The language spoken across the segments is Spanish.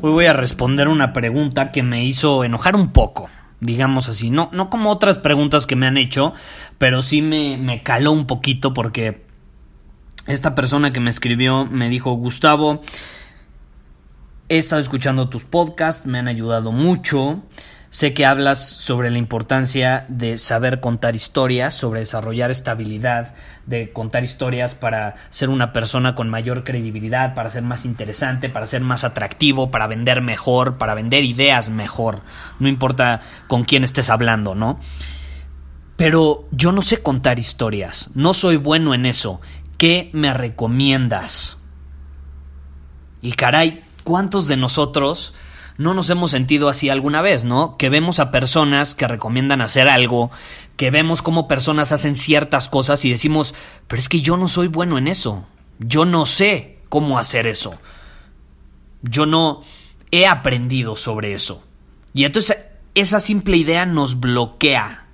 Hoy voy a responder una pregunta que me hizo enojar un poco, digamos así. No, no como otras preguntas que me han hecho, pero sí me, me caló un poquito porque esta persona que me escribió me dijo, Gustavo, he estado escuchando tus podcasts, me han ayudado mucho. Sé que hablas sobre la importancia de saber contar historias, sobre desarrollar estabilidad, de contar historias para ser una persona con mayor credibilidad, para ser más interesante, para ser más atractivo, para vender mejor, para vender ideas mejor. No importa con quién estés hablando, ¿no? Pero yo no sé contar historias, no soy bueno en eso. ¿Qué me recomiendas? Y caray, ¿cuántos de nosotros no nos hemos sentido así alguna vez, ¿no? Que vemos a personas que recomiendan hacer algo, que vemos cómo personas hacen ciertas cosas y decimos, pero es que yo no soy bueno en eso, yo no sé cómo hacer eso, yo no he aprendido sobre eso. Y entonces esa simple idea nos bloquea,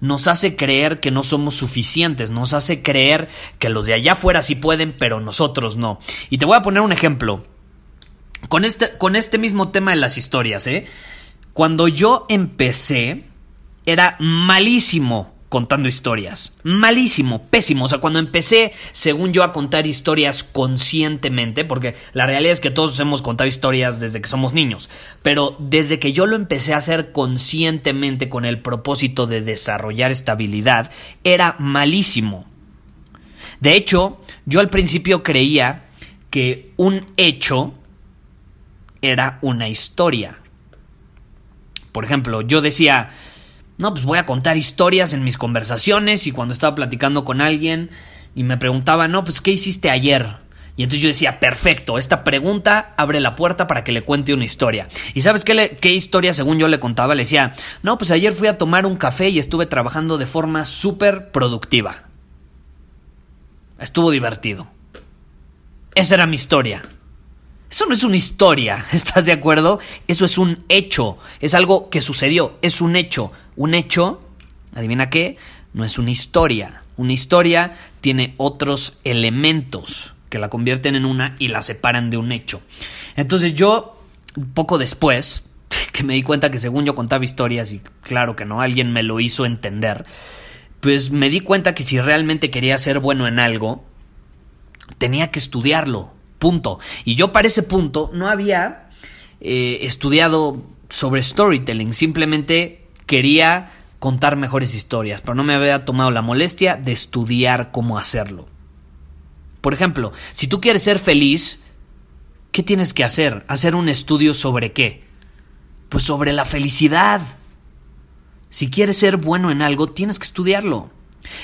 nos hace creer que no somos suficientes, nos hace creer que los de allá afuera sí pueden, pero nosotros no. Y te voy a poner un ejemplo. Con este, con este mismo tema de las historias, ¿eh? Cuando yo empecé, era malísimo contando historias. Malísimo, pésimo. O sea, cuando empecé, según yo, a contar historias conscientemente, porque la realidad es que todos hemos contado historias desde que somos niños, pero desde que yo lo empecé a hacer conscientemente con el propósito de desarrollar estabilidad, era malísimo. De hecho, yo al principio creía que un hecho era una historia. Por ejemplo, yo decía, no, pues voy a contar historias en mis conversaciones y cuando estaba platicando con alguien y me preguntaba, no, pues ¿qué hiciste ayer? Y entonces yo decía, perfecto, esta pregunta abre la puerta para que le cuente una historia. ¿Y sabes qué, qué historia según yo le contaba? Le decía, no, pues ayer fui a tomar un café y estuve trabajando de forma súper productiva. Estuvo divertido. Esa era mi historia. Eso no es una historia, ¿estás de acuerdo? Eso es un hecho, es algo que sucedió, es un hecho. Un hecho, adivina qué, no es una historia. Una historia tiene otros elementos que la convierten en una y la separan de un hecho. Entonces yo, poco después, que me di cuenta que según yo contaba historias, y claro que no, alguien me lo hizo entender, pues me di cuenta que si realmente quería ser bueno en algo, tenía que estudiarlo, Y yo para ese punto no había eh, estudiado sobre storytelling, simplemente quería contar mejores historias, pero no me había tomado la molestia de estudiar cómo hacerlo. Por ejemplo, si tú quieres ser feliz, ¿qué tienes que hacer? Hacer un estudio sobre qué? Pues sobre la felicidad. Si quieres ser bueno en algo, tienes que estudiarlo.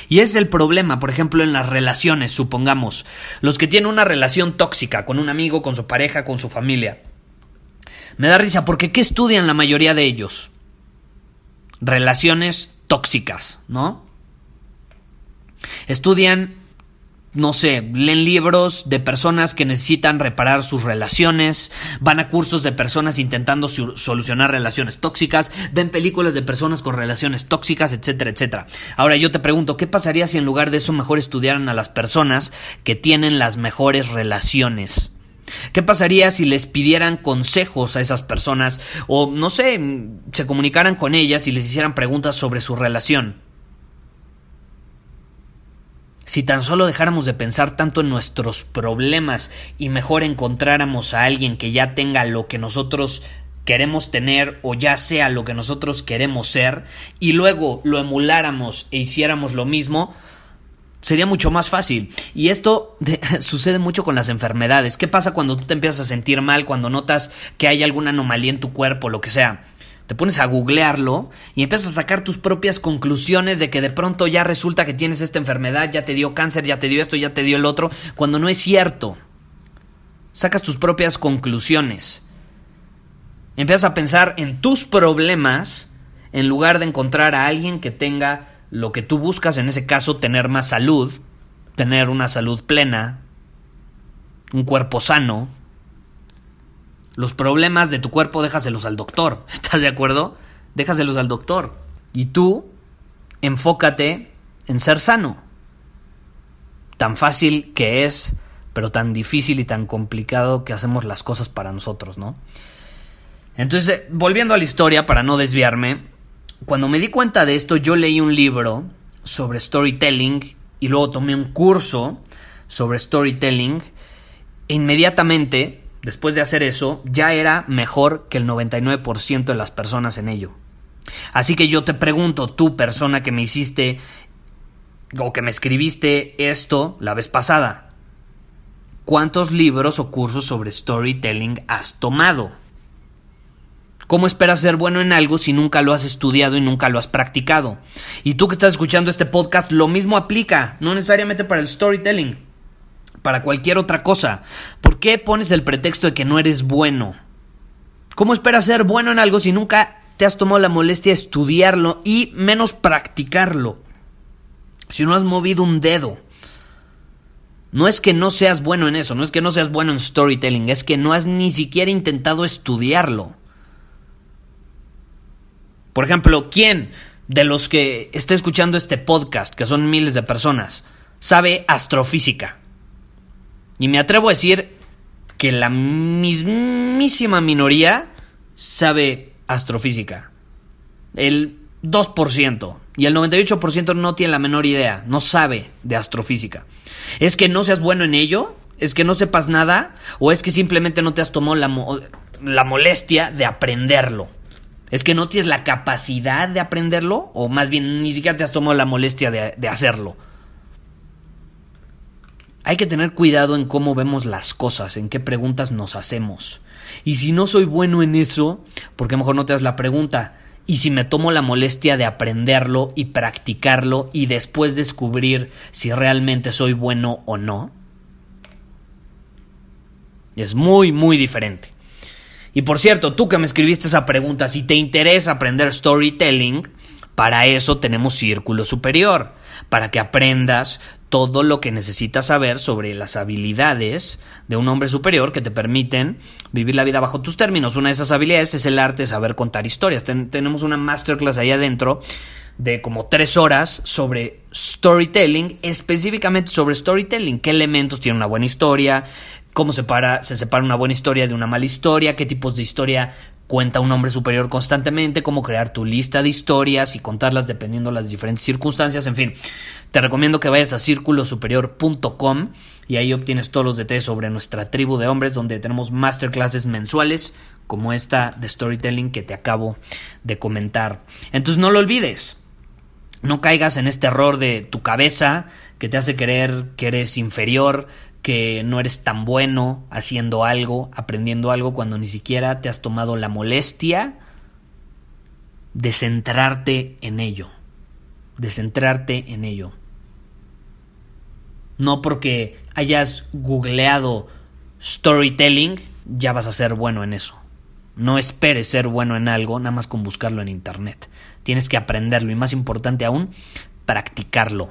Y es el problema, por ejemplo, en las relaciones, supongamos. Los que tienen una relación tóxica con un amigo, con su pareja, con su familia. Me da risa porque ¿qué estudian la mayoría de ellos? Relaciones tóxicas, ¿no? Estudian no sé, leen libros de personas que necesitan reparar sus relaciones, van a cursos de personas intentando solucionar relaciones tóxicas, ven películas de personas con relaciones tóxicas, etcétera, etcétera. Ahora yo te pregunto, ¿qué pasaría si en lugar de eso mejor estudiaran a las personas que tienen las mejores relaciones? ¿Qué pasaría si les pidieran consejos a esas personas o, no sé, se comunicaran con ellas y les hicieran preguntas sobre su relación? Si tan solo dejáramos de pensar tanto en nuestros problemas y mejor encontráramos a alguien que ya tenga lo que nosotros queremos tener o ya sea lo que nosotros queremos ser y luego lo emuláramos e hiciéramos lo mismo, sería mucho más fácil. Y esto sucede mucho con las enfermedades. ¿Qué pasa cuando tú te empiezas a sentir mal, cuando notas que hay alguna anomalía en tu cuerpo, lo que sea? Te pones a googlearlo y empiezas a sacar tus propias conclusiones de que de pronto ya resulta que tienes esta enfermedad, ya te dio cáncer, ya te dio esto, ya te dio el otro, cuando no es cierto. Sacas tus propias conclusiones. Empiezas a pensar en tus problemas en lugar de encontrar a alguien que tenga lo que tú buscas, en ese caso tener más salud, tener una salud plena, un cuerpo sano, los problemas de tu cuerpo déjaselos al doctor. ¿Estás de acuerdo? Déjaselos al doctor. Y tú, enfócate en ser sano. Tan fácil que es, pero tan difícil y tan complicado que hacemos las cosas para nosotros, ¿no? Entonces, volviendo a la historia, para no desviarme, cuando me di cuenta de esto, yo leí un libro sobre storytelling y luego tomé un curso sobre storytelling. E inmediatamente, después de hacer eso, ya era mejor que el 99% de las personas en ello. Así que yo te pregunto, tú persona que me hiciste o que me escribiste esto la vez pasada, ¿cuántos libros o cursos sobre storytelling has tomado? ¿Cómo esperas ser bueno en algo si nunca lo has estudiado y nunca lo has practicado? Y tú que estás escuchando este podcast, lo mismo aplica, no necesariamente para el storytelling, para cualquier otra cosa. ¿Por qué pones el pretexto de que no eres bueno? ¿Cómo esperas ser bueno en algo si nunca te has tomado la molestia de estudiarlo y menos practicarlo? Si no has movido un dedo. No es que no seas bueno en eso, no es que no seas bueno en storytelling, es que no has ni siquiera intentado estudiarlo. Por ejemplo, ¿quién de los que está escuchando este podcast, que son miles de personas, sabe astrofísica? Y me atrevo a decir que la mismísima minoría sabe astrofísica. El 2%. Y el 98% no tiene la menor idea, no sabe de astrofísica. ¿Es que no seas bueno en ello? ¿Es que no sepas nada? ¿O es que simplemente no te has tomado la, la molestia de aprenderlo? ¿Es que no tienes la capacidad de aprenderlo? ¿O más bien ni siquiera te has tomado la molestia de, hacerlo? Hay que tener cuidado en cómo vemos las cosas, en qué preguntas nos hacemos. Y si no soy bueno en eso, ¿por qué mejor no te das la pregunta? ¿Y si me tomo la molestia de aprenderlo y practicarlo y después descubrir si realmente soy bueno o no? Es muy, muy diferente. Y por cierto, tú que me escribiste esa pregunta, si te interesa aprender storytelling, para eso tenemos Círculo Superior, para que aprendas todo lo que necesitas saber sobre las habilidades de un hombre superior que te permiten vivir la vida bajo tus términos. Una de esas habilidades es el arte de saber contar historias. tenemos una masterclass ahí adentro de como tres horas sobre storytelling, específicamente sobre storytelling, qué elementos tiene una buena historia, cómo se, se separa una buena historia de una mala historia, qué tipos de historia cuenta un hombre superior constantemente, cómo crear tu lista de historias y contarlas dependiendo de las diferentes circunstancias, en fin. Te recomiendo que vayas a círculosuperior.com y ahí obtienes todos los detalles sobre nuestra tribu de hombres donde tenemos masterclasses mensuales como esta de storytelling que te acabo de comentar. Entonces no lo olvides. No caigas en este error de tu cabeza que te hace creer que eres inferior, que no eres tan bueno haciendo algo, aprendiendo algo, cuando ni siquiera te has tomado la molestia de centrarte en ello, de centrarte en ello. No porque hayas googleado storytelling, ya vas a ser bueno en eso. No esperes ser bueno en algo nada más con buscarlo en internet. Tienes que aprenderlo y más importante aún, practicarlo.